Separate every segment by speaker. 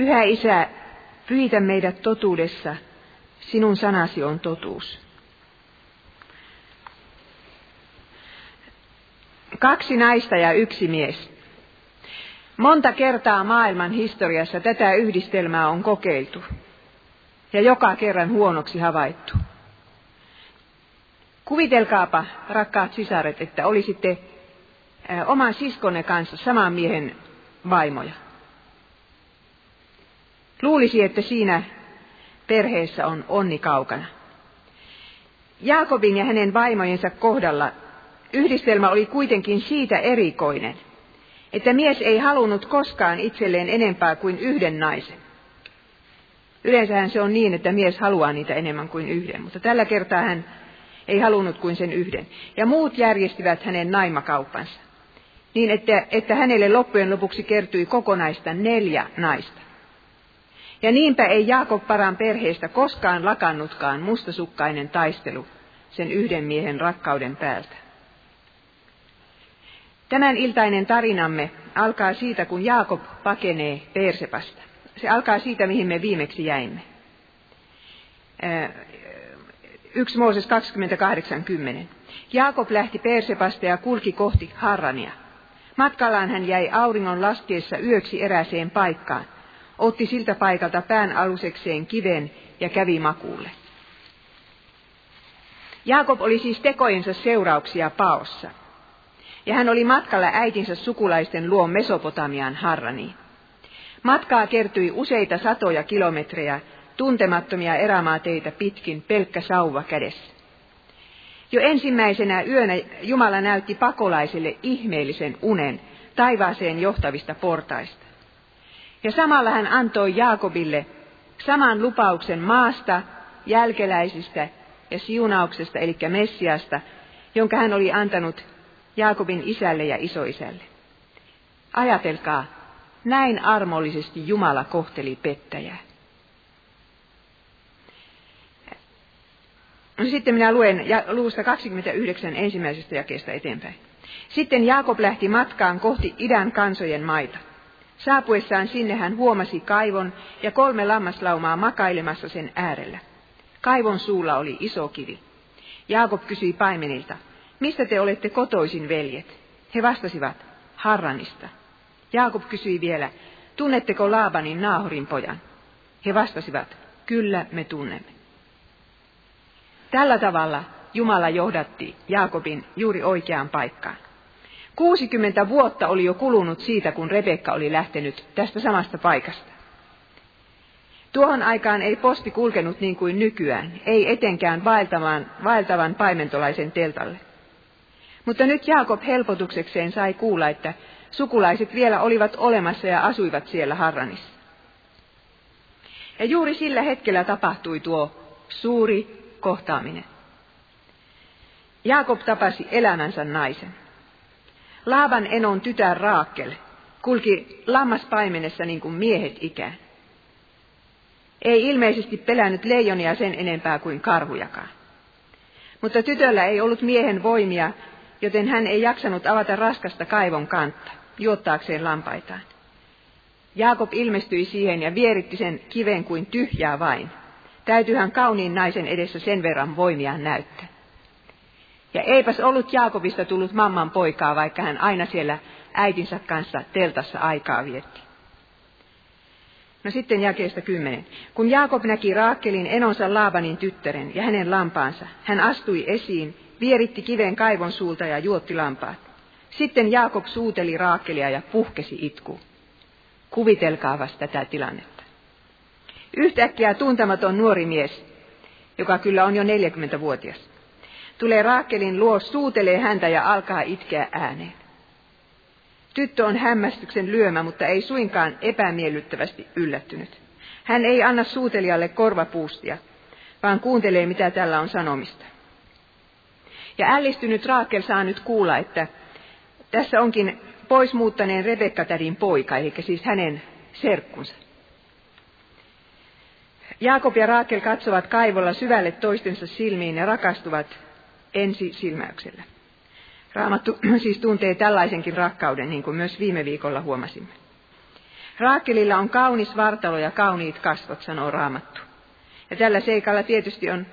Speaker 1: Pyhä Isä, pyhitä meidät totuudessa, sinun sanasi on totuus. Kaksi naista ja yksi mies. Monta kertaa maailman historiassa tätä yhdistelmää on kokeiltu ja joka kerran huonoksi havaittu. Kuvitelkaapa, rakkaat sisaret, että olisitte oman siskonne kanssa saman miehen vaimoja. Luulisi, että siinä perheessä on onni kaukana. Jaakobin ja hänen vaimojensa kohdalla yhdistelmä oli kuitenkin siitä erikoinen, että mies ei halunnut koskaan itselleen enempää kuin yhden naisen. Yleensähän se on niin, että mies haluaa niitä enemmän kuin yhden, mutta tällä kertaa hän ei halunnut kuin sen yhden. Ja muut järjestivät hänen naimakauppansa. Niin, että, että hänelle loppujen lopuksi kertyi kokonaista neljä naista. Ja niinpä ei Jaakob Paran perheestä koskaan lakannutkaan mustasukkainen taistelu sen yhden miehen rakkauden päältä. Tämän iltainen tarinamme alkaa siitä, kun Jaakob pakenee Persepasta. Se alkaa siitä, mihin me viimeksi jäimme. 1 Mooses 28.10. Jaakob lähti Persepasta ja kulki kohti Harrania. Matkallaan hän jäi auringon laskiessa yöksi eräseen paikkaan, otti siltä paikalta pään alusekseen kiven ja kävi makuulle. Jaakob oli siis tekojensa seurauksia paossa. Ja hän oli matkalla äitinsä sukulaisten luo Mesopotamian Harraniin. Matkaa kertyi useita satoja kilometrejä tuntemattomia erämaateita pitkin pelkkä sauva kädessä. Jo ensimmäisenä yönä Jumala näytti pakolaisille ihmeellisen unen taivaaseen johtavista portaista. Ja samalla hän antoi Jaakobille saman lupauksen maasta, jälkeläisistä ja siunauksesta, eli Messiasta, jonka hän oli antanut Jaakobin isälle ja isoisälle. Ajatelkaa, näin armollisesti Jumala kohteli pettäjää. No sitten minä luen luusta 29 ensimmäisestä jakeesta eteenpäin. Sitten Jaakob lähti matkaan kohti idän kansojen maita. Saapuessaan sinne hän huomasi kaivon ja kolme lammaslaumaa makailemassa sen äärellä. Kaivon suulla oli iso kivi. Jaakob kysyi paimenilta, mistä te olette kotoisin, veljet? He vastasivat, Harranista. Jaakob kysyi vielä, tunnetteko Laabanin Naahorin pojan? He vastasivat, kyllä me tunnemme. Tällä tavalla Jumala johdatti Jaakobin juuri oikeaan paikkaan. 60 vuotta oli jo kulunut siitä, kun Rebekka oli lähtenyt tästä samasta paikasta. Tuohon aikaan ei posti kulkenut niin kuin nykyään, ei etenkään vaeltavan, vaeltavan paimentolaisen teltalle. Mutta nyt Jaakob helpotuksekseen sai kuulla, että sukulaiset vielä olivat olemassa ja asuivat siellä Harranissa. Ja juuri sillä hetkellä tapahtui tuo suuri kohtaaminen. Jaakob tapasi elämänsä naisen. Laavan enon tytär Raakel kulki lammaspaimenessa niin kuin miehet ikään. Ei ilmeisesti pelännyt leijonia sen enempää kuin karhujakaan. Mutta tytöllä ei ollut miehen voimia, joten hän ei jaksanut avata raskasta kaivon kantta, juottaakseen lampaitaan. Jaakob ilmestyi siihen ja vieritti sen kiven kuin tyhjää vain. Täytyyhän kauniin naisen edessä sen verran voimia näyttää. Ja eipäs ollut Jaakobista tullut mamman poikaa, vaikka hän aina siellä äitinsä kanssa teltassa aikaa vietti. No sitten jakeesta kymmenen. Kun Jaakob näki Raakkelin enonsa Laabanin tyttären ja hänen lampaansa, hän astui esiin, vieritti kiven kaivon suulta ja juotti lampaat. Sitten Jaakob suuteli Raakkelia ja puhkesi itku. Kuvitelkaa vasta tätä tilannetta. Yhtäkkiä tuntematon nuori mies, joka kyllä on jo 40-vuotias, tulee Raakelin luo, suutelee häntä ja alkaa itkeä ääneen. Tyttö on hämmästyksen lyömä, mutta ei suinkaan epämiellyttävästi yllättynyt. Hän ei anna suutelijalle korvapuustia, vaan kuuntelee, mitä tällä on sanomista. Ja ällistynyt Raakel saa nyt kuulla, että tässä onkin pois muuttaneen Rebekka-tädin poika, eli siis hänen serkkunsa. Jaakob ja Raakel katsovat kaivolla syvälle toistensa silmiin ja rakastuvat ensi silmäyksellä. Raamattu siis tuntee tällaisenkin rakkauden, niin kuin myös viime viikolla huomasimme. Raakelilla on kaunis vartalo ja kauniit kasvot, sanoo Raamattu. Ja tällä seikalla tietysti on,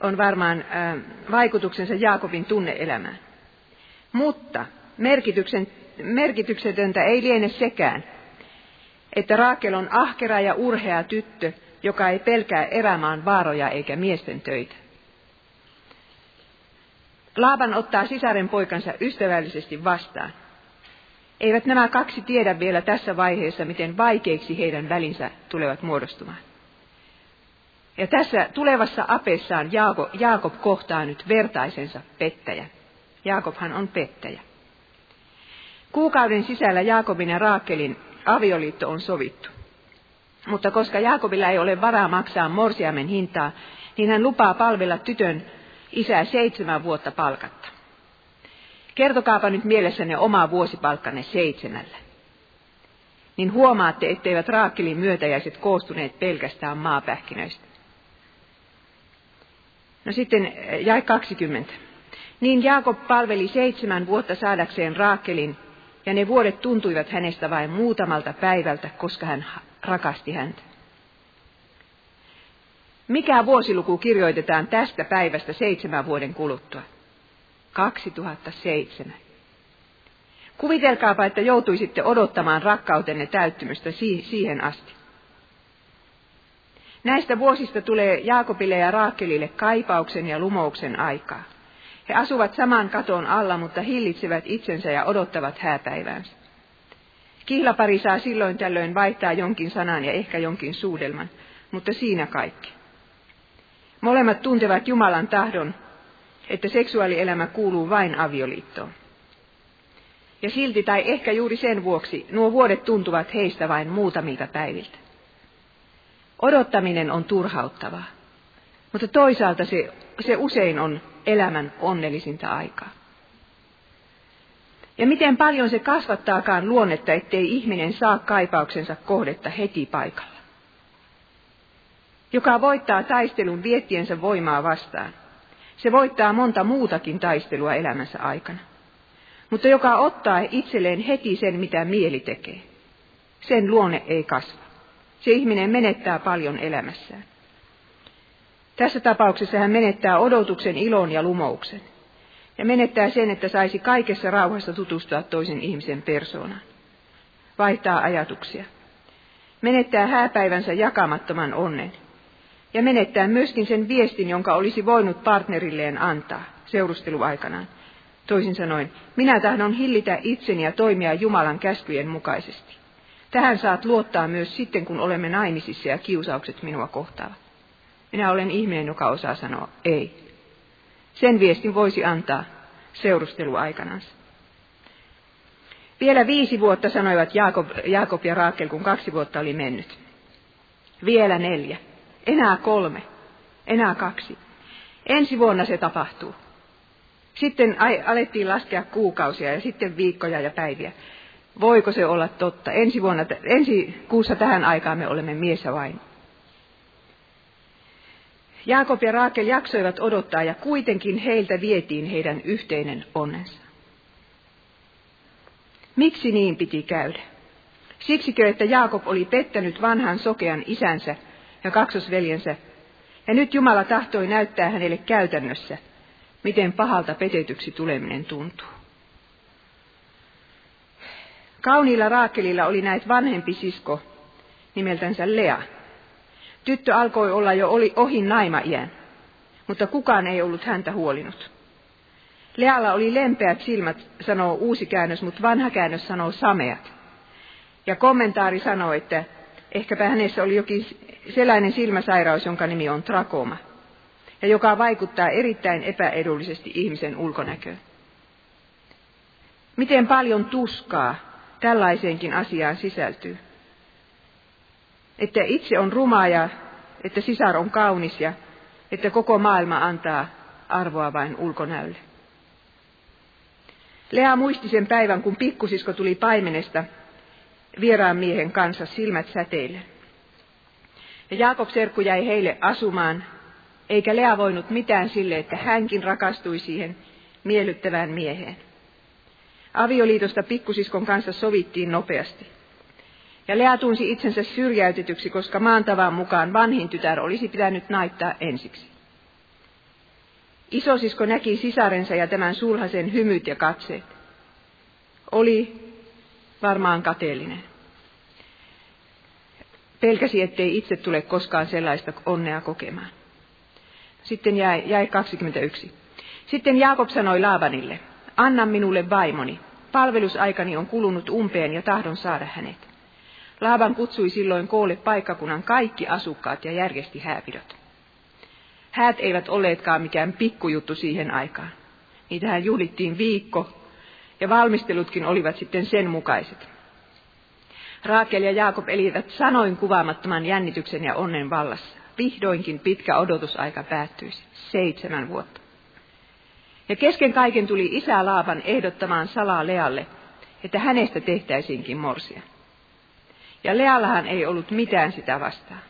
Speaker 1: on varmaan ä, vaikutuksensa Jaakobin tunneelämään. Mutta merkityksen, merkityksetöntä ei liene sekään, että Raakel on ahkera ja urhea tyttö, joka ei pelkää erämaan vaaroja eikä miesten töitä. Laaban ottaa sisaren poikansa ystävällisesti vastaan. Eivät nämä kaksi tiedä vielä tässä vaiheessa, miten vaikeiksi heidän välinsä tulevat muodostumaan. Ja tässä tulevassa apessaan Jaakob, Jaakob kohtaa nyt vertaisensa pettäjä. Jaakobhan on pettäjä. Kuukauden sisällä Jaakobin ja Raakelin avioliitto on sovittu. Mutta koska Jaakobilla ei ole varaa maksaa morsiamen hintaa, niin hän lupaa palvella tytön isää seitsemän vuotta palkatta. Kertokaapa nyt mielessänne omaa vuosipalkkanne seitsemällä. Niin huomaatte, etteivät Raakkelin myötäjäiset koostuneet pelkästään maapähkinöistä. No sitten eh, jäi 20. Niin Jaakob palveli seitsemän vuotta saadakseen Raakelin, ja ne vuodet tuntuivat hänestä vain muutamalta päivältä, koska hän rakasti häntä. Mikä vuosiluku kirjoitetaan tästä päivästä seitsemän vuoden kuluttua? 2007. Kuvitelkaapa, että joutuisitte odottamaan rakkautenne täyttymystä siihen asti. Näistä vuosista tulee Jaakobille ja Raakelille kaipauksen ja lumouksen aikaa. He asuvat saman katon alla, mutta hillitsevät itsensä ja odottavat hääpäiväänsä. Kihlapari saa silloin tällöin vaihtaa jonkin sanan ja ehkä jonkin suudelman, mutta siinä kaikki. Molemmat tuntevat Jumalan tahdon, että seksuaalielämä kuuluu vain avioliittoon. Ja silti tai ehkä juuri sen vuoksi nuo vuodet tuntuvat heistä vain muutamilta päiviltä. Odottaminen on turhauttavaa, mutta toisaalta se, se usein on elämän onnellisinta aikaa. Ja miten paljon se kasvattaakaan luonnetta, ettei ihminen saa kaipauksensa kohdetta heti paikalla. Joka voittaa taistelun viettiensä voimaa vastaan. Se voittaa monta muutakin taistelua elämänsä aikana. Mutta joka ottaa itselleen heti sen, mitä mieli tekee. Sen luonne ei kasva. Se ihminen menettää paljon elämässään. Tässä tapauksessa hän menettää odotuksen, ilon ja lumouksen ja menettää sen, että saisi kaikessa rauhassa tutustua toisen ihmisen persoonaan. Vaihtaa ajatuksia. Menettää hääpäivänsä jakamattoman onnen. Ja menettää myöskin sen viestin, jonka olisi voinut partnerilleen antaa seurusteluaikanaan. Toisin sanoen, minä tahdon hillitä itseni ja toimia Jumalan käskyjen mukaisesti. Tähän saat luottaa myös sitten, kun olemme naimisissa ja kiusaukset minua kohtaavat. Minä olen ihminen, joka osaa sanoa ei. Sen viestin voisi antaa seurusteluaikanansa. Vielä viisi vuotta sanoivat Jaakob, Jaakob ja Raakel, kun kaksi vuotta oli mennyt. Vielä neljä. Enää kolme. Enää kaksi. Ensi vuonna se tapahtuu. Sitten alettiin laskea kuukausia ja sitten viikkoja ja päiviä. Voiko se olla totta? Ensi, vuonna, ensi kuussa tähän aikaan me olemme mies ja vain. Jaakob ja Raakel jaksoivat odottaa ja kuitenkin heiltä vietiin heidän yhteinen onnensa. Miksi niin piti käydä? Siksikö, että Jaakob oli pettänyt vanhan sokean isänsä ja kaksosveljensä, ja nyt Jumala tahtoi näyttää hänelle käytännössä, miten pahalta petetyksi tuleminen tuntuu. Kauniilla Raakelilla oli näet vanhempi sisko nimeltänsä Lea. Tyttö alkoi olla jo oli ohi naima-iän, mutta kukaan ei ollut häntä huolinut. Lealla oli lempeät silmät, sanoo uusi käännös, mutta vanha käännös sanoo sameat. Ja kommentaari sanoo, että ehkäpä hänessä oli jokin sellainen silmäsairaus, jonka nimi on trakoma, ja joka vaikuttaa erittäin epäedullisesti ihmisen ulkonäköön. Miten paljon tuskaa tällaiseenkin asiaan sisältyy? että itse on ruma ja että sisar on kaunis ja että koko maailma antaa arvoa vain ulkonäölle. Lea muisti sen päivän, kun pikkusisko tuli paimenesta vieraan miehen kanssa silmät säteille. Ja Jaakob serkku jäi heille asumaan, eikä Lea voinut mitään sille, että hänkin rakastui siihen miellyttävään mieheen. Avioliitosta pikkusiskon kanssa sovittiin nopeasti. Ja Lea tunsi itsensä syrjäytetyksi, koska maantavan mukaan vanhin tytär olisi pitänyt naittaa ensiksi. Isosisko näki sisarensa ja tämän sulhasen hymyt ja katseet. Oli varmaan kateellinen. Pelkäsi, ettei itse tule koskaan sellaista onnea kokemaan. Sitten jäi, jäi 21. Sitten Jaakob sanoi Laavanille, anna minulle vaimoni. Palvelusaikani on kulunut umpeen ja tahdon saada hänet. Laavan kutsui silloin koolle paikkakunnan kaikki asukkaat ja järjesti hääpidot. Häät eivät olleetkaan mikään pikkujuttu siihen aikaan. Niitähän juhlittiin viikko, ja valmistelutkin olivat sitten sen mukaiset. Raakel ja Jaakob elivät sanoin kuvaamattoman jännityksen ja onnen vallassa. Vihdoinkin pitkä odotusaika päättyisi. Seitsemän vuotta. Ja kesken kaiken tuli isä Laavan ehdottamaan salaa Lealle, että hänestä tehtäisiinkin morsia. Ja Leallahan ei ollut mitään sitä vastaan.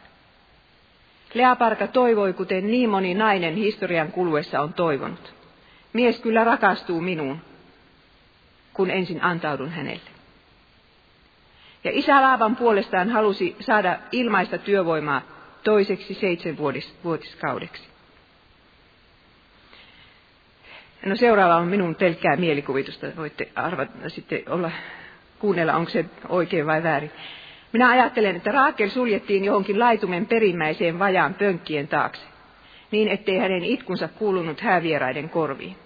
Speaker 1: Leaparka toivoi, kuten niin moni nainen historian kuluessa on toivonut. Mies kyllä rakastuu minuun, kun ensin antaudun hänelle. Ja isä Laavan puolestaan halusi saada ilmaista työvoimaa toiseksi seitsemänvuotiskaudeksi. No seuraava on minun pelkkää mielikuvitusta. Voitte arvata sitten olla, kuunnella, onko se oikein vai väärin. Minä ajattelen, että Raakel suljettiin johonkin laitumen perimmäiseen vajaan pönkkien taakse, niin ettei hänen itkunsa kuulunut häävieraiden korviin.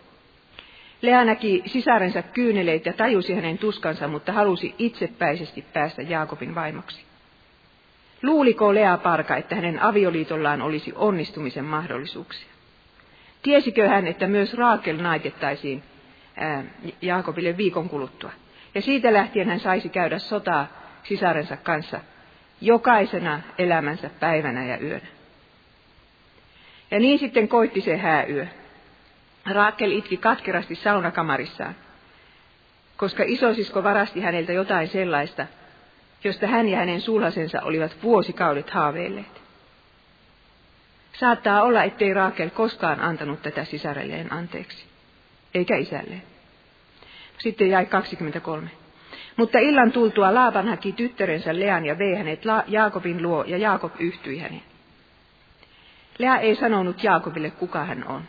Speaker 1: Lea näki sisarensa kyyneleitä ja tajusi hänen tuskansa, mutta halusi itsepäisesti päästä Jaakobin vaimoksi. Luuliko Lea Parka, että hänen avioliitollaan olisi onnistumisen mahdollisuuksia? Tiesikö hän, että myös Raakel naitettaisiin ää, Jaakobille viikon kuluttua? Ja siitä lähtien hän saisi käydä sotaa sisarensa kanssa jokaisena elämänsä päivänä ja yönä. Ja niin sitten koitti se hääyö. Raakel itki katkerasti saunakamarissaan, koska isosisko varasti häneltä jotain sellaista, josta hän ja hänen sulhasensa olivat vuosikaudet haaveilleet. Saattaa olla, ettei Raakel koskaan antanut tätä sisarelleen anteeksi, eikä isälleen. Sitten jäi 23. Mutta illan tultua Laaban haki tyttärensä Lean ja vei hänet Jaakobin luo, ja Jaakob yhtyi häneen. Lea ei sanonut Jaakobille, kuka hän on.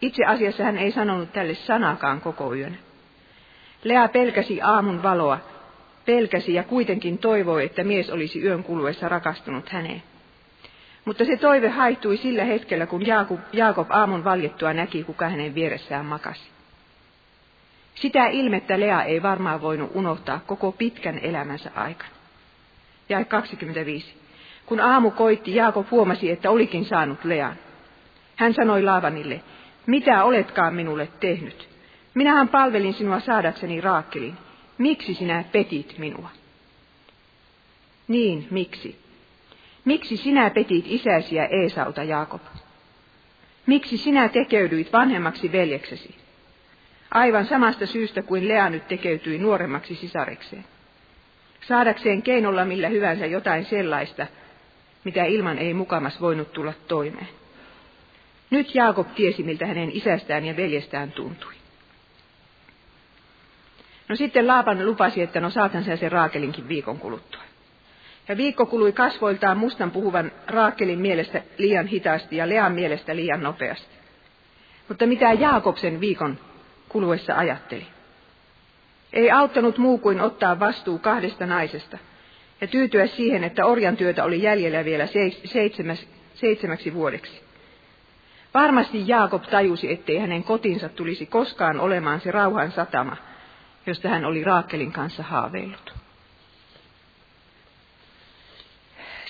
Speaker 1: Itse asiassa hän ei sanonut tälle sanakaan koko yön. Lea pelkäsi aamun valoa, pelkäsi ja kuitenkin toivoi, että mies olisi yön kuluessa rakastunut häneen. Mutta se toive haihtui sillä hetkellä, kun Jaakob, Jaakob aamun valjettua näki, kuka hänen vieressään makasi. Sitä ilmettä Lea ei varmaan voinut unohtaa koko pitkän elämänsä aikana. Ja 25. Kun aamu koitti, Jaakob huomasi, että olikin saanut Lean. Hän sanoi Laavanille, mitä oletkaan minulle tehnyt? Minähän palvelin sinua saadakseni Raakkelin. Miksi sinä petit minua? Niin, miksi? Miksi sinä petit isäsi ja Eesauta, Jaakob? Miksi sinä tekeydyit vanhemmaksi veljeksesi? Aivan samasta syystä kuin Lea nyt tekeytyi nuoremmaksi sisarekseen. Saadakseen keinolla millä hyvänsä jotain sellaista, mitä ilman ei mukamas voinut tulla toimeen. Nyt Jaakob tiesi, miltä hänen isästään ja veljestään tuntui. No sitten Laapan lupasi, että no saatan sen Raakelinkin viikon kuluttua. Ja viikko kului kasvoiltaan mustan puhuvan Raakelin mielestä liian hitaasti ja Lean mielestä liian nopeasti. Mutta mitä Jaakobsen viikon kuluessa ajatteli? Ei auttanut muu kuin ottaa vastuu kahdesta naisesta ja tyytyä siihen, että orjan työtä oli jäljellä vielä seitsemäksi vuodeksi. Varmasti Jaakob tajusi, ettei hänen kotinsa tulisi koskaan olemaan se rauhan satama, josta hän oli Raakelin kanssa haaveillut.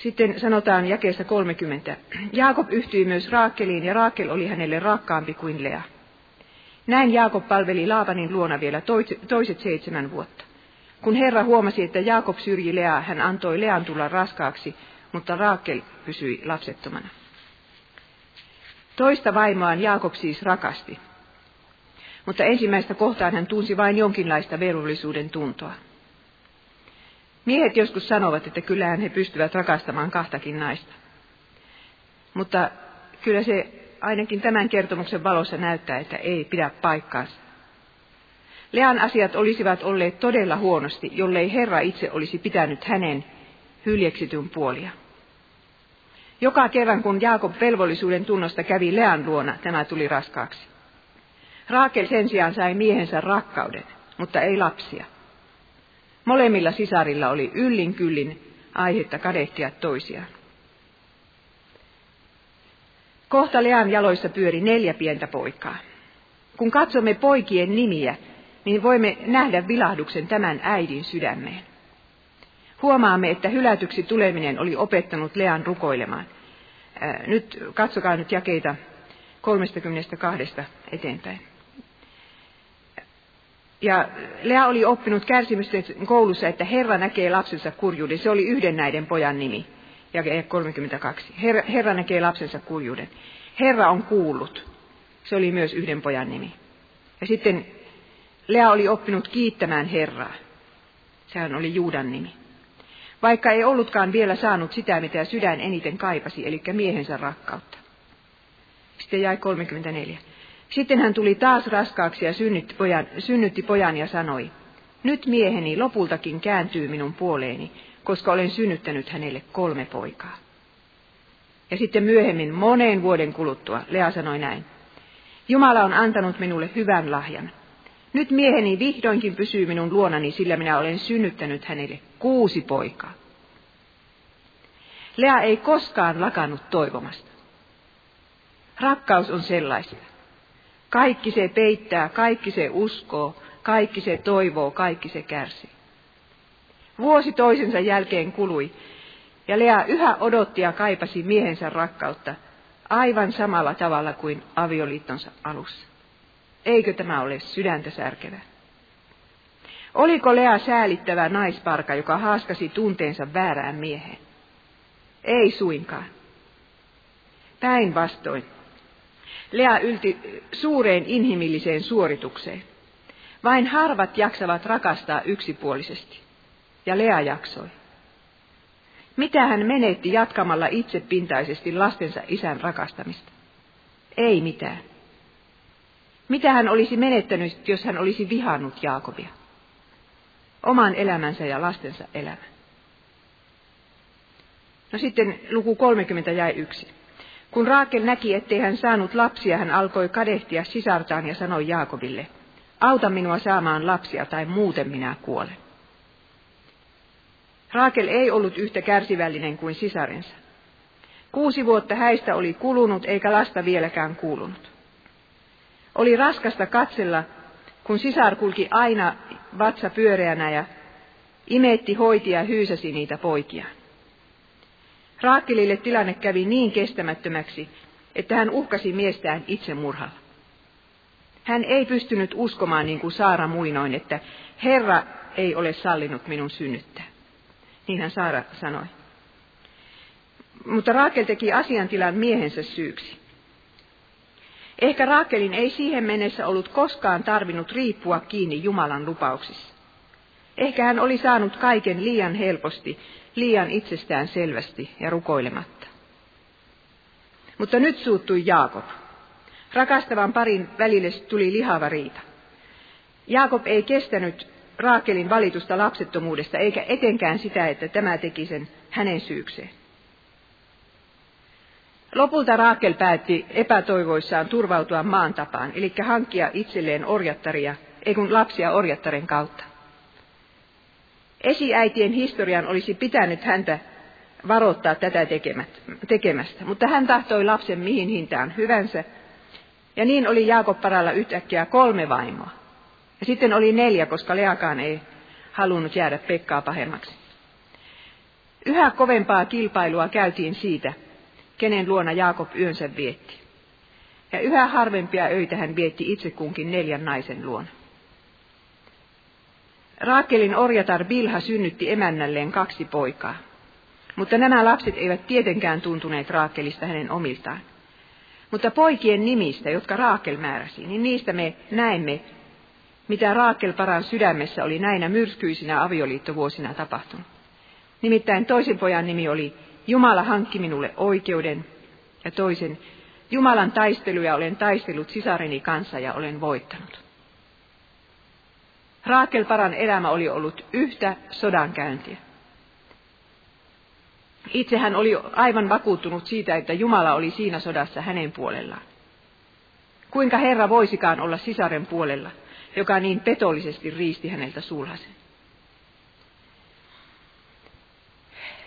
Speaker 1: Sitten sanotaan jakeessa 30. Jaakob yhtyi myös Raakeliin ja Raakel oli hänelle rakkaampi kuin Lea. Näin Jaakob palveli Laavanin luona vielä toiset seitsemän vuotta. Kun Herra huomasi, että Jaakob syrji Leaa, hän antoi Lean tulla raskaaksi, mutta Raakel pysyi lapsettomana. Toista vaimoaan Jaakob siis rakasti, mutta ensimmäistä kohtaan hän tunsi vain jonkinlaista velvollisuuden tuntoa. Miehet joskus sanovat, että kyllähän he pystyvät rakastamaan kahtakin naista. Mutta kyllä se ainakin tämän kertomuksen valossa näyttää, että ei pidä paikkaansa. Lean asiat olisivat olleet todella huonosti, jollei Herra itse olisi pitänyt hänen hyljeksityn puolia. Joka kerran, kun Jaakob velvollisuuden tunnosta kävi Lean luona, tämä tuli raskaaksi. Raakel sen sijaan sai miehensä rakkauden, mutta ei lapsia. Molemmilla sisarilla oli yllin kyllin aihetta kadehtia toisiaan. Kohta Lean jaloissa pyöri neljä pientä poikaa. Kun katsomme poikien nimiä, niin voimme nähdä vilahduksen tämän äidin sydämeen. Huomaamme, että hylätyksi tuleminen oli opettanut Lean rukoilemaan. Nyt katsokaa nyt jakeita 32 eteenpäin. Ja Lea oli oppinut kärsimysten koulussa, että Herra näkee lapsensa kurjuuden. Se oli yhden näiden pojan nimi. Ja 32. Herra, Herra näkee lapsensa kurjuuden. Herra on kuullut. Se oli myös yhden pojan nimi. Ja sitten Lea oli oppinut kiittämään Herraa. Sehän oli Juudan nimi. Vaikka ei ollutkaan vielä saanut sitä, mitä sydän eniten kaipasi, eli miehensä rakkautta. Sitten jäi 34. Sitten hän tuli taas raskaaksi ja synnytti pojan, synnytti pojan ja sanoi, nyt mieheni lopultakin kääntyy minun puoleeni, koska olen synnyttänyt hänelle kolme poikaa. Ja sitten myöhemmin, moneen vuoden kuluttua, Lea sanoi näin. Jumala on antanut minulle hyvän lahjan. Nyt mieheni vihdoinkin pysyy minun luonani, sillä minä olen synnyttänyt hänelle kuusi poikaa. Lea ei koskaan lakannut toivomasta. Rakkaus on sellaista. Kaikki se peittää, kaikki se uskoo, kaikki se toivoo, kaikki se kärsii. Vuosi toisensa jälkeen kului, ja Lea yhä odotti ja kaipasi miehensä rakkautta aivan samalla tavalla kuin avioliittonsa alussa. Eikö tämä ole sydäntä särkevää? Oliko Lea säälittävä naisparka, joka haaskasi tunteensa väärään mieheen? Ei suinkaan. Päinvastoin. Lea ylti suureen inhimilliseen suoritukseen. Vain harvat jaksavat rakastaa yksipuolisesti. Ja Lea jaksoi. Mitä hän menetti jatkamalla itsepintaisesti lastensa isän rakastamista? Ei mitään. Mitä hän olisi menettänyt, jos hän olisi vihannut Jaakobia? Oman elämänsä ja lastensa elämän. No sitten luku 30 jäi yksi. Kun Raakel näki, ettei hän saanut lapsia, hän alkoi kadehtia sisartaan ja sanoi Jaakobille, auta minua saamaan lapsia tai muuten minä kuolen. Raakel ei ollut yhtä kärsivällinen kuin sisarensa. Kuusi vuotta häistä oli kulunut eikä lasta vieläkään kuulunut. Oli raskasta katsella, kun sisar kulki aina vatsa pyöreänä ja imetti, hoiti ja hyysäsi niitä poikia. Raakelille tilanne kävi niin kestämättömäksi, että hän uhkasi miestään itsemurhalla. Hän ei pystynyt uskomaan niin kuin Saara muinoin, että Herra ei ole sallinut minun synnyttää. Niin hän Saara sanoi. Mutta Raakel teki asiantilan miehensä syyksi. Ehkä Raakelin ei siihen mennessä ollut koskaan tarvinnut riippua kiinni Jumalan lupauksissa. Ehkä hän oli saanut kaiken liian helposti, liian itsestään selvästi ja rukoilematta. Mutta nyt suuttui Jaakob. Rakastavan parin välille tuli lihava riita. Jaakob ei kestänyt Raakelin valitusta lapsettomuudesta, eikä etenkään sitä, että tämä teki sen hänen syykseen. Lopulta Raakel päätti epätoivoissaan turvautua maan tapaan, eli hankkia itselleen orjattaria, ei kun lapsia orjattaren kautta. Esiäitien historian olisi pitänyt häntä varoittaa tätä tekemästä, mutta hän tahtoi lapsen mihin hintaan hyvänsä, ja niin oli Jaakob paralla yhtäkkiä kolme vaimoa. Ja sitten oli neljä, koska Leakaan ei halunnut jäädä Pekkaa pahemmaksi. Yhä kovempaa kilpailua käytiin siitä, kenen luona Jaakob yönsä vietti. Ja yhä harvempia öitä hän vietti itse kunkin neljän naisen luona. Raakelin orjatar Bilha synnytti emännälleen kaksi poikaa. Mutta nämä lapset eivät tietenkään tuntuneet Raakelista hänen omiltaan. Mutta poikien nimistä, jotka Raakel määräsi, niin niistä me näemme, mitä Raakel paran sydämessä oli näinä myrskyisinä avioliittovuosina tapahtunut. Nimittäin toisen pojan nimi oli Jumala hankki minulle oikeuden, ja toisen Jumalan taisteluja olen taistellut sisareni kanssa ja olen voittanut. Raakel paran elämä oli ollut yhtä sodankäyntiä. Itse hän oli aivan vakuuttunut siitä, että Jumala oli siinä sodassa hänen puolellaan. Kuinka Herra voisikaan olla sisaren puolella, joka niin petollisesti riisti häneltä sulhasen?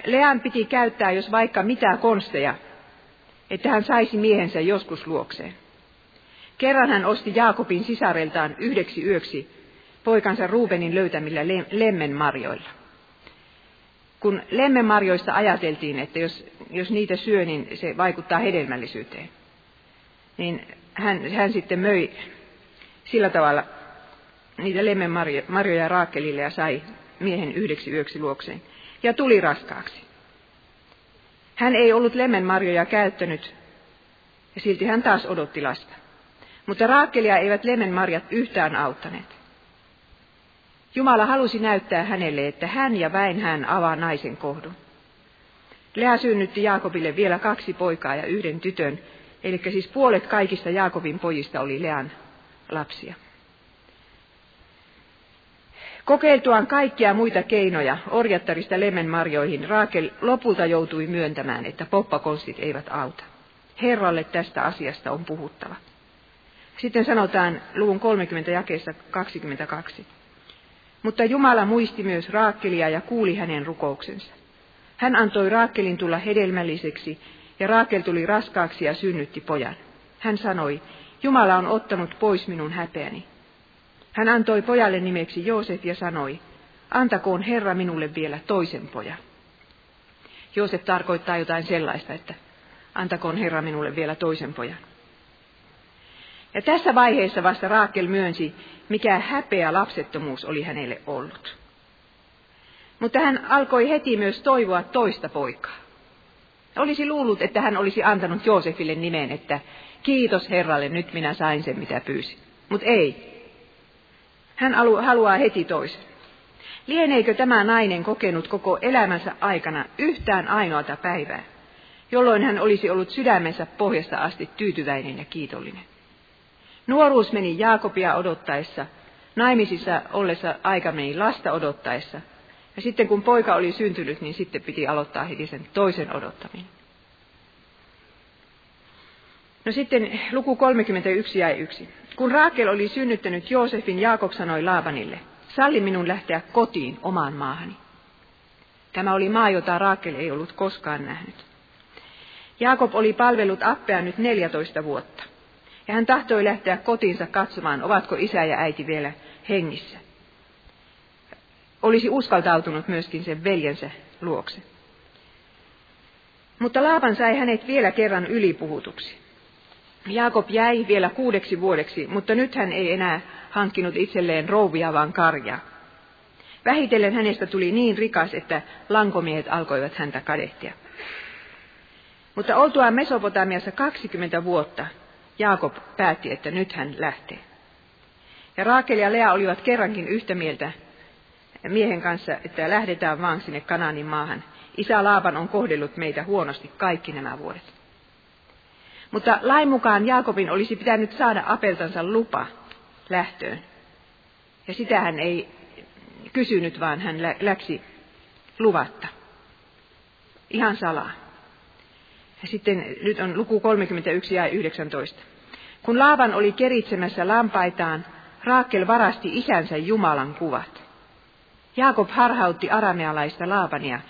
Speaker 1: Lean piti käyttää jos vaikka mitä konsteja, että hän saisi miehensä joskus luokseen. Kerran hän osti Jaakobin sisareltaan yhdeksi yöksi poikansa Ruubenin löytämillä lemmenmarjoilla. Kun lemmenmarjoista ajateltiin, että jos, jos niitä syö, niin se vaikuttaa hedelmällisyyteen, niin hän, hän sitten möi sillä tavalla niitä lemmenmarjoja Raakelille ja sai miehen yhdeksi yöksi luokseen ja tuli raskaaksi. Hän ei ollut lemmenmarjoja käyttänyt ja silti hän taas odotti lasta. Mutta Raakelia eivät lemmenmarjat yhtään auttaneet. Jumala halusi näyttää hänelle, että hän ja väin hän avaa naisen kohdun. Lea synnytti Jaakobille vielä kaksi poikaa ja yhden tytön, eli siis puolet kaikista Jaakobin pojista oli Lean lapsia. Kokeiltuaan kaikkia muita keinoja orjattarista lemmenmarjoihin, Raakel lopulta joutui myöntämään, että poppakonstit eivät auta. Herralle tästä asiasta on puhuttava. Sitten sanotaan luvun 30 jakeessa 22. Mutta Jumala muisti myös Raakkelia ja kuuli hänen rukouksensa. Hän antoi Raakkelin tulla hedelmälliseksi, ja Raakel tuli raskaaksi ja synnytti pojan. Hän sanoi, Jumala on ottanut pois minun häpeäni. Hän antoi pojalle nimeksi Joosef ja sanoi, antakoon Herra minulle vielä toisen pojan. Joosef tarkoittaa jotain sellaista, että antakoon Herra minulle vielä toisen pojan. Ja tässä vaiheessa vasta Raakel myönsi, mikä häpeä lapsettomuus oli hänelle ollut. Mutta hän alkoi heti myös toivoa toista poikaa. Olisi luullut, että hän olisi antanut Joosefille nimen, että kiitos Herralle, nyt minä sain sen mitä pyysin. Mutta ei. Hän haluaa heti toisen. Lieneekö tämä nainen kokenut koko elämänsä aikana yhtään ainoata päivää, jolloin hän olisi ollut sydämensä pohjasta asti tyytyväinen ja kiitollinen? Nuoruus meni Jaakobia odottaessa, naimisissa ollessa aika meni lasta odottaessa, ja sitten kun poika oli syntynyt, niin sitten piti aloittaa heti sen toisen odottaminen. No sitten luku 31 ja 1. Kun Raakel oli synnyttänyt Joosefin, Jaakob sanoi Laabanille, salli minun lähteä kotiin omaan maahani. Tämä oli maa, jota Raakel ei ollut koskaan nähnyt. Jaakob oli palvellut Appea nyt 14 vuotta. Ja hän tahtoi lähteä kotiinsa katsomaan, ovatko isä ja äiti vielä hengissä. Olisi uskaltautunut myöskin sen veljensä luokse. Mutta Laaban sai hänet vielä kerran ylipuhutuksi. Jaakob jäi vielä kuudeksi vuodeksi, mutta nyt hän ei enää hankkinut itselleen rouvia, vaan karjaa. Vähitellen hänestä tuli niin rikas, että lankomiehet alkoivat häntä kadehtia. Mutta oltuaan Mesopotamiassa 20 vuotta, Jaakob päätti, että nyt hän lähtee. Ja Raakel ja Lea olivat kerrankin yhtä mieltä miehen kanssa, että lähdetään vaan sinne Kananin maahan. Isä Laaban on kohdellut meitä huonosti kaikki nämä vuodet. Mutta lain mukaan Jaakobin olisi pitänyt saada apeltansa lupa lähtöön. Ja sitä hän ei kysynyt, vaan hän läksi luvatta. Ihan salaa. Ja sitten nyt on luku 31 ja 19. Kun Laavan oli keritsemässä lampaitaan, Raakel varasti isänsä Jumalan kuvat. Jaakob harhautti aramealaista Laabania,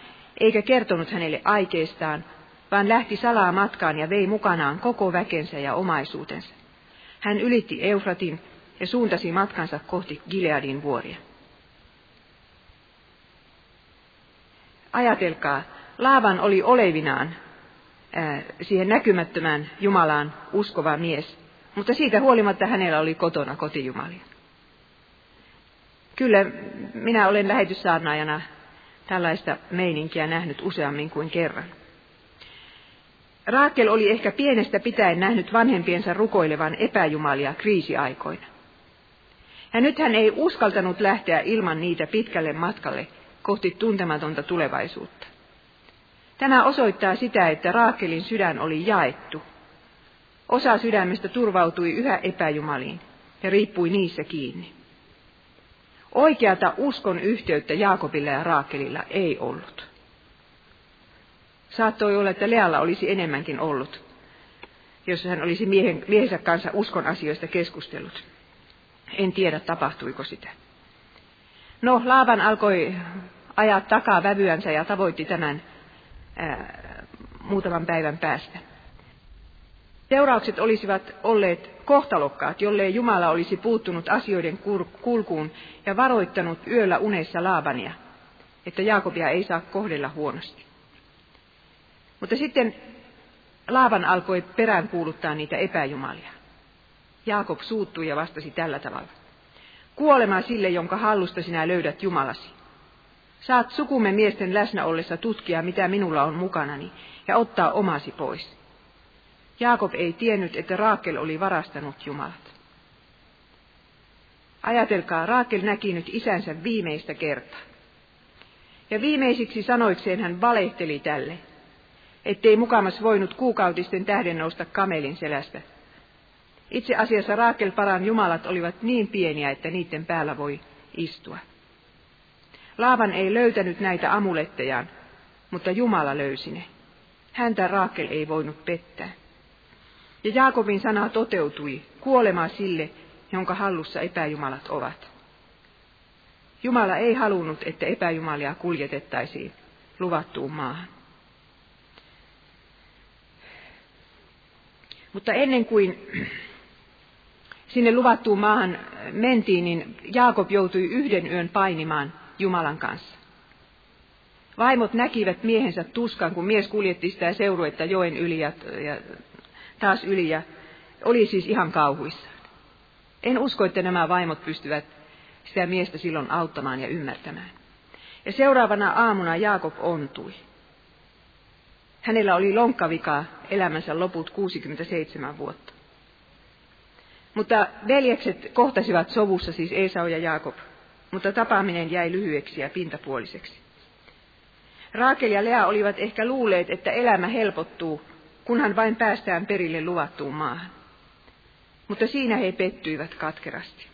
Speaker 1: eikä kertonut hänelle aikeistaan, vaan lähti salaa matkaan ja vei mukanaan koko väkensä ja omaisuutensa. Hän ylitti Eufratin ja suuntasi matkansa kohti Gileadin vuoria. Ajatelkaa, Laavan oli olevinaan siihen näkymättömään Jumalaan uskova mies, mutta siitä huolimatta hänellä oli kotona kotijumalia. Kyllä minä olen lähetyssaarnaajana tällaista meininkiä nähnyt useammin kuin kerran. Raakel oli ehkä pienestä pitäen nähnyt vanhempiensa rukoilevan epäjumalia kriisiaikoina. Ja nyt hän ei uskaltanut lähteä ilman niitä pitkälle matkalle kohti tuntematonta tulevaisuutta. Tämä osoittaa sitä, että Raakelin sydän oli jaettu. Osa sydämestä turvautui yhä epäjumaliin ja riippui niissä kiinni. Oikeata uskon yhteyttä Jaakobilla ja Raakelilla ei ollut. Saattoi olla, että Lealla olisi enemmänkin ollut, jos hän olisi miehen, miehensä kanssa uskon asioista keskustellut. En tiedä, tapahtuiko sitä. No, Laavan alkoi ajaa takaa vävyänsä ja tavoitti tämän ää, muutaman päivän päästä. Seuraukset olisivat olleet kohtalokkaat, jollei Jumala olisi puuttunut asioiden kulkuun ja varoittanut yöllä unessa Laabania, että Jaakobia ei saa kohdella huonosti. Mutta sitten Laavan alkoi peräänkuuluttaa niitä epäjumalia. Jaakob suuttui ja vastasi tällä tavalla. Kuolema sille, jonka hallusta sinä löydät Jumalasi. Saat sukumme miesten läsnä ollessa tutkia, mitä minulla on mukanani, ja ottaa omasi pois. Jaakob ei tiennyt, että Raakel oli varastanut Jumalat. Ajatelkaa, Raakel näki nyt isänsä viimeistä kertaa. Ja viimeisiksi sanoikseen hän valehteli tälle, ettei mukamas voinut kuukautisten tähden nousta kamelin selästä. Itse asiassa Raakel paran jumalat olivat niin pieniä, että niiden päällä voi istua. Laavan ei löytänyt näitä amulettejaan, mutta Jumala löysi ne. Häntä Raakel ei voinut pettää. Ja Jaakobin sana toteutui, kuolema sille, jonka hallussa epäjumalat ovat. Jumala ei halunnut, että epäjumalia kuljetettaisiin luvattuun maahan. Mutta ennen kuin sinne luvattuun maahan mentiin, niin Jaakob joutui yhden yön painimaan Jumalan kanssa. Vaimot näkivät miehensä tuskan, kun mies kuljetti sitä seuruetta joen yli ja, ja taas yli ja oli siis ihan kauhuissaan. En usko, että nämä vaimot pystyvät sitä miestä silloin auttamaan ja ymmärtämään. Ja seuraavana aamuna Jaakob ontui. Hänellä oli lonkkavika elämänsä loput 67 vuotta. Mutta veljekset kohtasivat sovussa, siis Esau ja Jaakob, mutta tapaaminen jäi lyhyeksi ja pintapuoliseksi. Raakel ja Lea olivat ehkä luuleet, että elämä helpottuu, kunhan vain päästään perille luvattuun maahan. Mutta siinä he pettyivät katkerasti.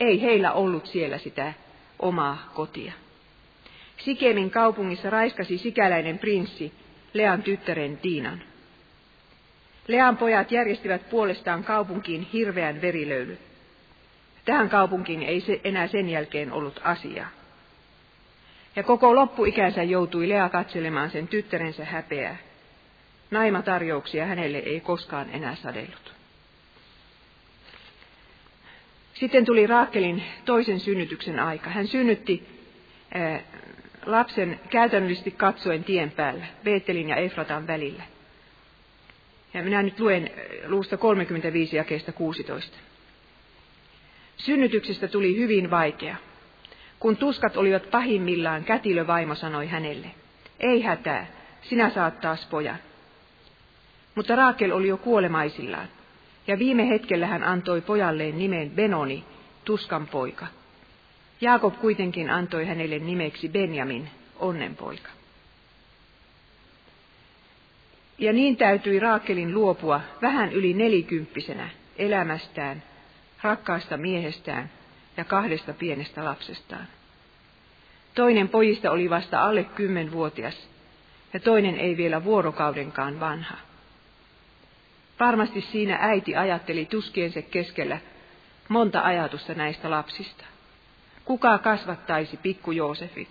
Speaker 1: Ei heillä ollut siellä sitä omaa kotia. Sikemin kaupungissa raiskasi sikäläinen prinssi Lean tyttären Tiinan. Lean pojat järjestivät puolestaan kaupunkiin hirveän verilöylyn. Tähän kaupunkiin ei se enää sen jälkeen ollut asiaa. Ja koko loppuikänsä joutui Lea katselemaan sen tyttärensä häpeää. Naimatarjouksia hänelle ei koskaan enää sadellut. Sitten tuli Raakelin toisen synnytyksen aika. Hän synnytti lapsen käytännöllisesti katsoen tien päällä, Beetelin ja Efratan välillä. Ja minä nyt luen luusta 35 jakeesta 16. Synnytyksestä tuli hyvin vaikea. Kun tuskat olivat pahimmillaan, kätilövaimo sanoi hänelle, ei hätää, sinä saat taas pojan. Mutta Raakel oli jo kuolemaisillaan, ja viime hetkellä hän antoi pojalleen nimen Benoni, tuskan poika. Jaakob kuitenkin antoi hänelle nimeksi Benjamin, onnenpoika. Ja niin täytyi Raakelin luopua vähän yli nelikymppisenä elämästään, rakkaasta miehestään ja kahdesta pienestä lapsestaan. Toinen pojista oli vasta alle kymmenvuotias ja toinen ei vielä vuorokaudenkaan vanha. Varmasti siinä äiti ajatteli tuskiensa keskellä monta ajatusta näistä lapsista. Kuka kasvattaisi pikku Joosefin?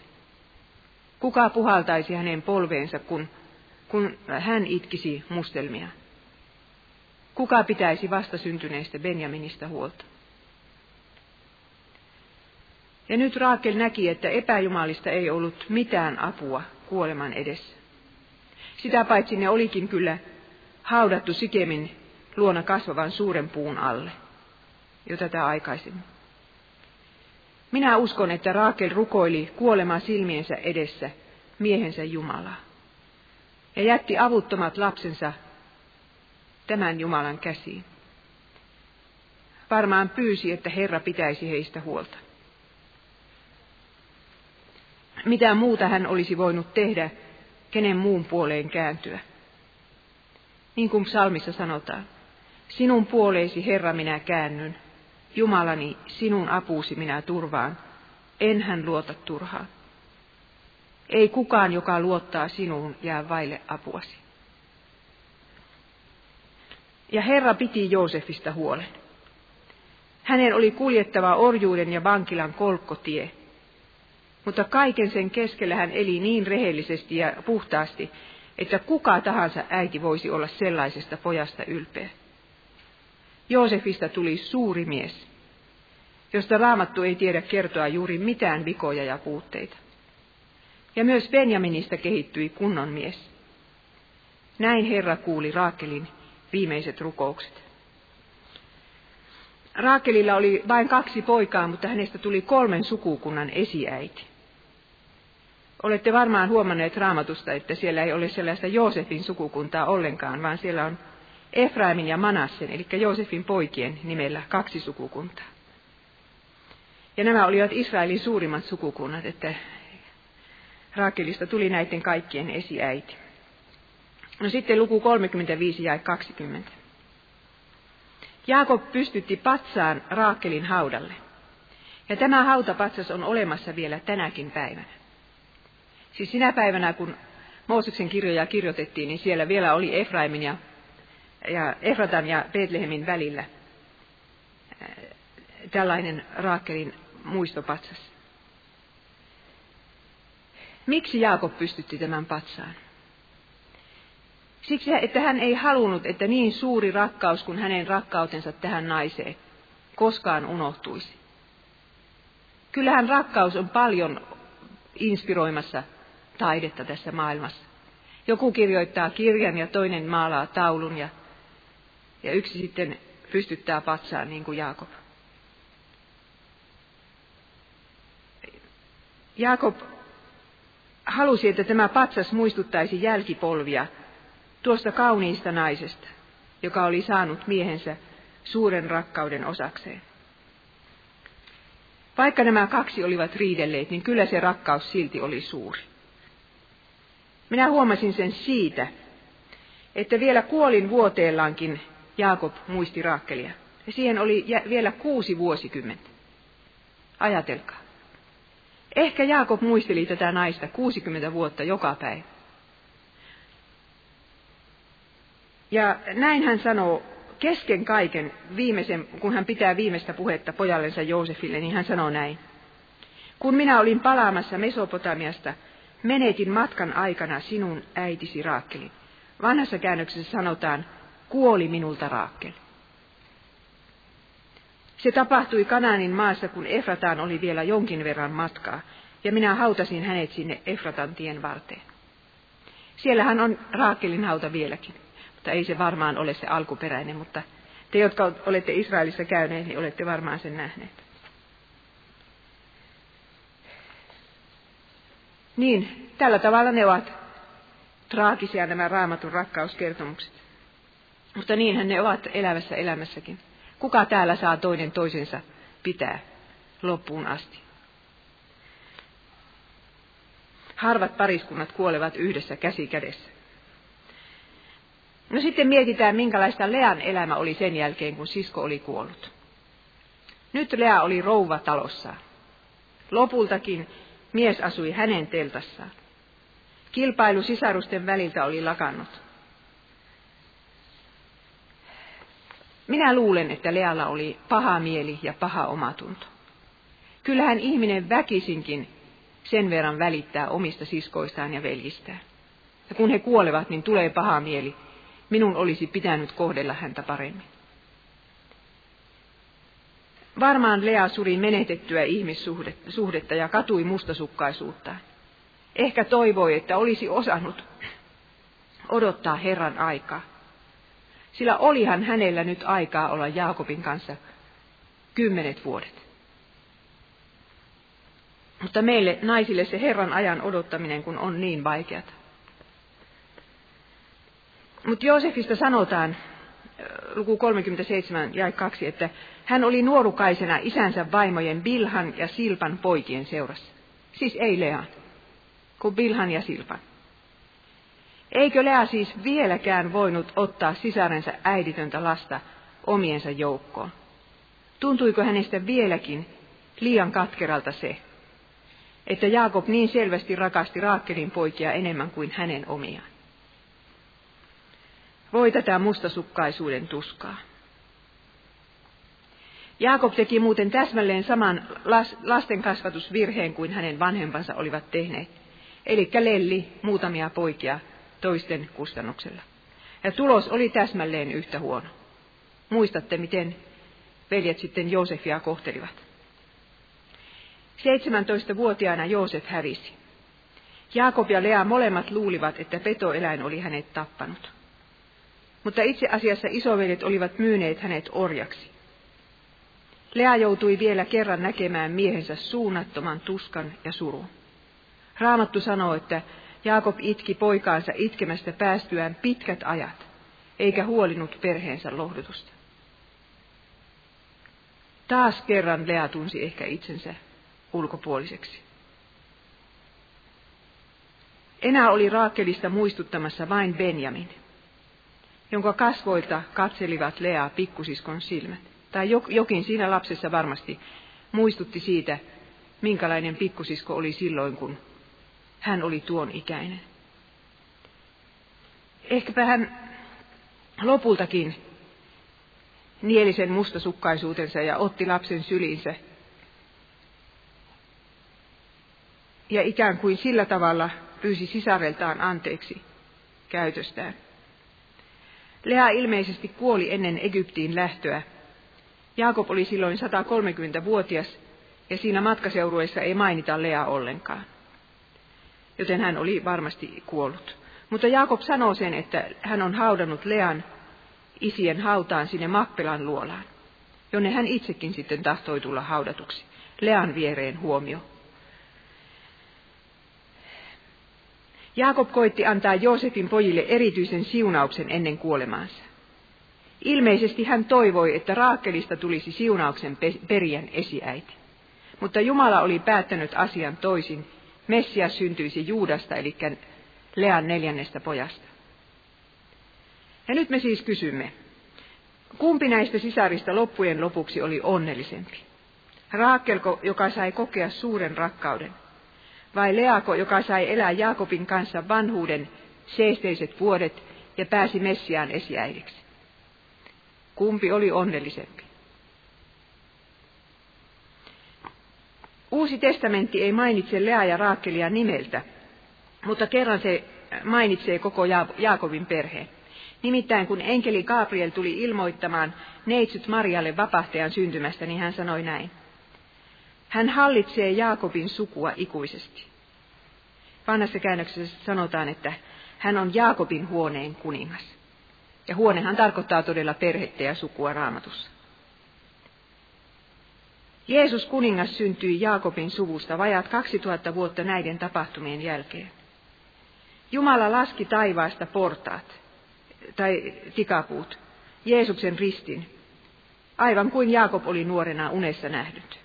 Speaker 1: Kuka puhaltaisi hänen polveensa, kun, kun hän itkisi mustelmia? Kuka pitäisi vastasyntyneistä Benjaminista huolta? Ja nyt Raakel näki, että epäjumalista ei ollut mitään apua kuoleman edessä. Sitä paitsi ne olikin kyllä haudattu Sikemin luona kasvavan suuren puun alle, jo tätä aikaisemmin. Minä uskon, että Raakel rukoili kuolemaa silmiensä edessä miehensä Jumalaa ja jätti avuttomat lapsensa tämän Jumalan käsiin. Varmaan pyysi, että Herra pitäisi heistä huolta. Mitä muuta hän olisi voinut tehdä, kenen muun puoleen kääntyä. Niin kuin psalmissa sanotaan, sinun puoleesi Herra minä käännyn, Jumalani, sinun apuusi minä turvaan, enhän luota turhaan. Ei kukaan, joka luottaa sinuun, jää vaille apuasi. Ja Herra piti Joosefista huolen. Hänen oli kuljettava orjuuden ja vankilan kolkkotie. Mutta kaiken sen keskellä hän eli niin rehellisesti ja puhtaasti, että kuka tahansa äiti voisi olla sellaisesta pojasta ylpeä. Joosefista tuli suuri mies, josta raamattu ei tiedä kertoa juuri mitään vikoja ja puutteita. Ja myös Benjaminista kehittyi kunnon mies. Näin Herra kuuli Raakelin viimeiset rukoukset. Raakelilla oli vain kaksi poikaa, mutta hänestä tuli kolmen sukukunnan esiäiti. Olette varmaan huomanneet raamatusta, että siellä ei ole sellaista Joosefin sukukuntaa ollenkaan, vaan siellä on Efraimin ja Manassen, eli Joosefin poikien nimellä kaksi sukukuntaa. Ja nämä olivat Israelin suurimmat sukukunnat, että Raakelista tuli näiden kaikkien esiäiti. No sitten luku 35 ja 20. Jaakob pystytti patsaan Raakelin haudalle. Ja tämä hautapatsas on olemassa vielä tänäkin päivänä. Siis sinä päivänä, kun Mooseksen kirjoja kirjoitettiin, niin siellä vielä oli Efraimin ja, ja Efratan ja Betlehemin välillä tällainen Raakelin muistopatsas. Miksi Jaakob pystytti tämän patsaan? Siksi, että hän ei halunnut, että niin suuri rakkaus kuin hänen rakkautensa tähän naiseen koskaan unohtuisi. Kyllähän rakkaus on paljon inspiroimassa taidetta tässä maailmassa. Joku kirjoittaa kirjan ja toinen maalaa taulun ja, ja yksi sitten pystyttää patsaan niin kuin Jaakob. Jaakob halusi, että tämä patsas muistuttaisi jälkipolvia tuosta kauniista naisesta, joka oli saanut miehensä suuren rakkauden osakseen. Vaikka nämä kaksi olivat riidelleet, niin kyllä se rakkaus silti oli suuri. Minä huomasin sen siitä, että vielä kuolin vuoteellaankin Jaakob muisti Raakkelia. Ja siihen oli vielä kuusi vuosikymmentä. Ajatelkaa. Ehkä Jaakob muisteli tätä naista 60 vuotta joka päivä. Ja näin hän sanoo kesken kaiken, viimeisen, kun hän pitää viimeistä puhetta pojallensa Joosefille, niin hän sanoo näin. Kun minä olin palaamassa Mesopotamiasta, menetin matkan aikana sinun äitisi Raakkelin. Vanhassa käännöksessä sanotaan, kuoli minulta Raakkel. Se tapahtui Kanaanin maassa, kun Efrataan oli vielä jonkin verran matkaa, ja minä hautasin hänet sinne Efratan tien varteen. Siellähän on Raakelin hauta vieläkin, mutta ei se varmaan ole se alkuperäinen, mutta te, jotka olette Israelissa käyneet, niin olette varmaan sen nähneet. Niin, tällä tavalla ne ovat traagisia nämä raamatun rakkauskertomukset. Mutta niinhän ne ovat elävässä elämässäkin. Kuka täällä saa toinen toisensa pitää loppuun asti? Harvat pariskunnat kuolevat yhdessä käsi kädessä. No sitten mietitään, minkälaista Lean elämä oli sen jälkeen, kun sisko oli kuollut. Nyt Lea oli rouva talossaan. Lopultakin mies asui hänen teltassaan. Kilpailu sisarusten väliltä oli lakannut. Minä luulen, että Lealla oli paha mieli ja paha omatunto. Kyllähän ihminen väkisinkin sen verran välittää omista siskoistaan ja veljistään. Ja kun he kuolevat, niin tulee paha mieli. Minun olisi pitänyt kohdella häntä paremmin. Varmaan Lea suri menetettyä ihmissuhdetta ja katui mustasukkaisuuttaan. Ehkä toivoi, että olisi osannut odottaa Herran aikaa sillä olihan hänellä nyt aikaa olla Jaakobin kanssa kymmenet vuodet. Mutta meille naisille se Herran ajan odottaminen, kun on niin vaikeata. Mutta Joosefista sanotaan, luku 37 ja 2, että hän oli nuorukaisena isänsä vaimojen Bilhan ja Silpan poikien seurassa. Siis ei Lean, kun Bilhan ja Silpan. Eikö Lea siis vieläkään voinut ottaa sisarensa äiditöntä lasta omiensa joukkoon? Tuntuiko hänestä vieläkin liian katkeralta se, että Jaakob niin selvästi rakasti Raakkelin poikia enemmän kuin hänen omiaan? Voi tätä mustasukkaisuuden tuskaa. Jaakob teki muuten täsmälleen saman lastenkasvatusvirheen kuin hänen vanhempansa olivat tehneet, eli lelli muutamia poikia toisten kustannuksella. Ja tulos oli täsmälleen yhtä huono. Muistatte, miten veljet sitten Joosefia kohtelivat. 17-vuotiaana Joosef hävisi. Jaakob ja Lea molemmat luulivat, että petoeläin oli hänet tappanut. Mutta itse asiassa isoveljet olivat myyneet hänet orjaksi. Lea joutui vielä kerran näkemään miehensä suunnattoman tuskan ja surun. Raamattu sanoo, että Jaakob itki poikaansa itkemästä päästyään pitkät ajat, eikä huolinut perheensä lohdutusta. Taas kerran Lea tunsi ehkä itsensä ulkopuoliseksi. Enää oli Raakelista muistuttamassa vain Benjamin, jonka kasvoilta katselivat Leaa pikkusiskon silmät. Tai jokin siinä lapsessa varmasti muistutti siitä, minkälainen pikkusisko oli silloin, kun hän oli tuon ikäinen. Ehkäpä hän lopultakin nieli sen mustasukkaisuutensa ja otti lapsen syliinsä. Ja ikään kuin sillä tavalla pyysi sisareltaan anteeksi käytöstään. Lea ilmeisesti kuoli ennen Egyptiin lähtöä. Jaakob oli silloin 130-vuotias ja siinä matkaseurueessa ei mainita Lea ollenkaan. Joten hän oli varmasti kuollut. Mutta Jaakob sanoo sen, että hän on haudannut Lean isien hautaan sinne Mappelan luolaan, jonne hän itsekin sitten tahtoi tulla haudatuksi. Lean viereen huomio. Jaakob koitti antaa Joosefin pojille erityisen siunauksen ennen kuolemaansa. Ilmeisesti hän toivoi, että Raakkelista tulisi siunauksen perijän esiäiti. Mutta Jumala oli päättänyt asian toisin. Messias syntyisi Juudasta, eli Lean neljännestä pojasta. Ja nyt me siis kysymme, kumpi näistä sisarista loppujen lopuksi oli onnellisempi? Raakelko, joka sai kokea suuren rakkauden, vai Leako, joka sai elää Jaakobin kanssa vanhuuden seesteiset vuodet ja pääsi Messiaan esiäidiksi? Kumpi oli onnellisempi? Uusi testamentti ei mainitse Lea ja Raakelia nimeltä, mutta kerran se mainitsee koko Jaakobin perheen. Nimittäin kun enkeli Gabriel tuli ilmoittamaan neitsyt Marialle vapahtajan syntymästä, niin hän sanoi näin. Hän hallitsee Jaakobin sukua ikuisesti. Vanhassa käännöksessä sanotaan, että hän on Jaakobin huoneen kuningas. Ja huonehan tarkoittaa todella perhettä ja sukua raamatussa. Jeesus kuningas syntyi Jaakobin suvusta vajat 2000 vuotta näiden tapahtumien jälkeen. Jumala laski taivaasta portaat, tai tikapuut, Jeesuksen ristin, aivan kuin Jaakob oli nuorena unessa nähnyt.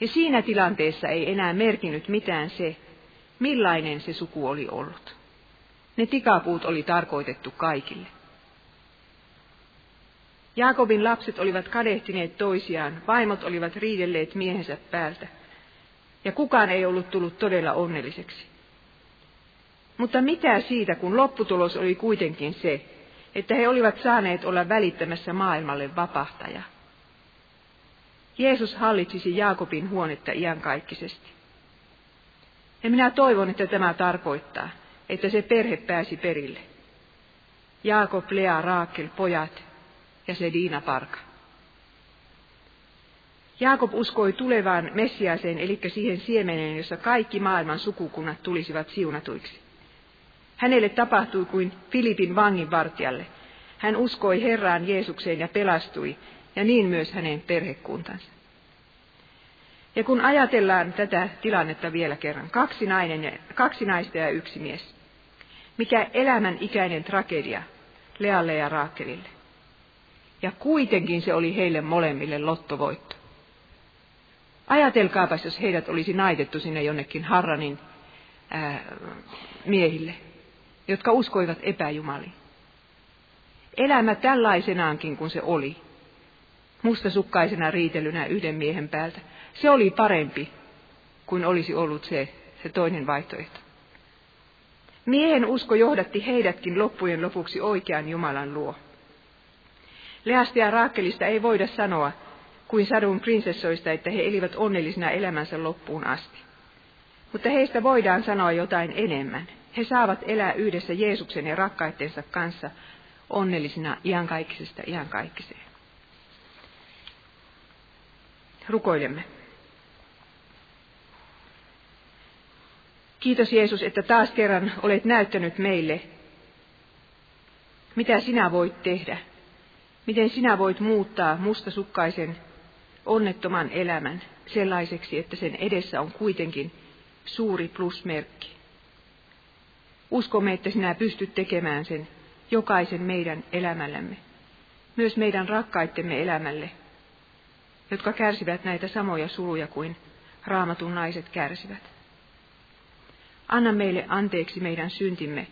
Speaker 1: Ja siinä tilanteessa ei enää merkinnyt mitään se, millainen se suku oli ollut. Ne tikapuut oli tarkoitettu kaikille. Jaakobin lapset olivat kadehtineet toisiaan, vaimot olivat riidelleet miehensä päältä, ja kukaan ei ollut tullut todella onnelliseksi. Mutta mitä siitä, kun lopputulos oli kuitenkin se, että he olivat saaneet olla välittämässä maailmalle vapahtaja. Jeesus hallitsisi Jaakobin huonetta iankaikkisesti. Ja minä toivon, että tämä tarkoittaa, että se perhe pääsi perille. Jaakob, Lea, Raakel, pojat ja se Diina Parka. Jaakob uskoi tulevaan Messiaaseen, eli siihen siemeneen, jossa kaikki maailman sukukunnat tulisivat siunatuiksi. Hänelle tapahtui kuin Filipin vanginvartijalle. Hän uskoi Herraan Jeesukseen ja pelastui, ja niin myös hänen perhekuntansa. Ja kun ajatellaan tätä tilannetta vielä kerran, kaksi, nainen ja, kaksi naista ja yksi mies. Mikä elämän ikäinen tragedia Lealle ja Raakelille. Ja kuitenkin se oli heille molemmille lottovoitto. Ajatelkaapas, jos heidät olisi naitettu sinne jonnekin Harranin ää, miehille jotka uskoivat epäjumaliin. Elämä tällaisenaankin kuin se oli, mustasukkaisena riitelynä yhden miehen päältä. Se oli parempi kuin olisi ollut se, se toinen vaihtoehto. Miehen usko johdatti heidätkin loppujen lopuksi oikean Jumalan luo. Leasta ja Raakkelista ei voida sanoa kuin sadun prinsessoista, että he elivät onnellisina elämänsä loppuun asti. Mutta heistä voidaan sanoa jotain enemmän. He saavat elää yhdessä Jeesuksen ja rakkaittensa kanssa onnellisina iankaikkisesta iankaikkiseen. Rukoilemme. Kiitos Jeesus, että taas kerran olet näyttänyt meille, mitä sinä voit tehdä, miten sinä voit muuttaa mustasukkaisen onnettoman elämän sellaiseksi, että sen edessä on kuitenkin suuri plusmerkki. Uskomme, että sinä pystyt tekemään sen jokaisen meidän elämällämme, myös meidän rakkaittemme elämälle, jotka kärsivät näitä samoja suluja kuin raamatun naiset kärsivät. Anna meille anteeksi meidän syntimme,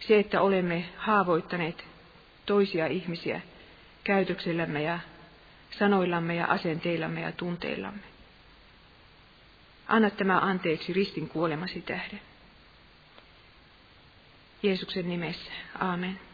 Speaker 1: se, että olemme haavoittaneet toisia ihmisiä käytöksellämme ja sanoillamme ja asenteillamme ja tunteillamme. Anna tämä anteeksi ristin kuolemasi tähden. Jeesuksen nimessä. Aamen.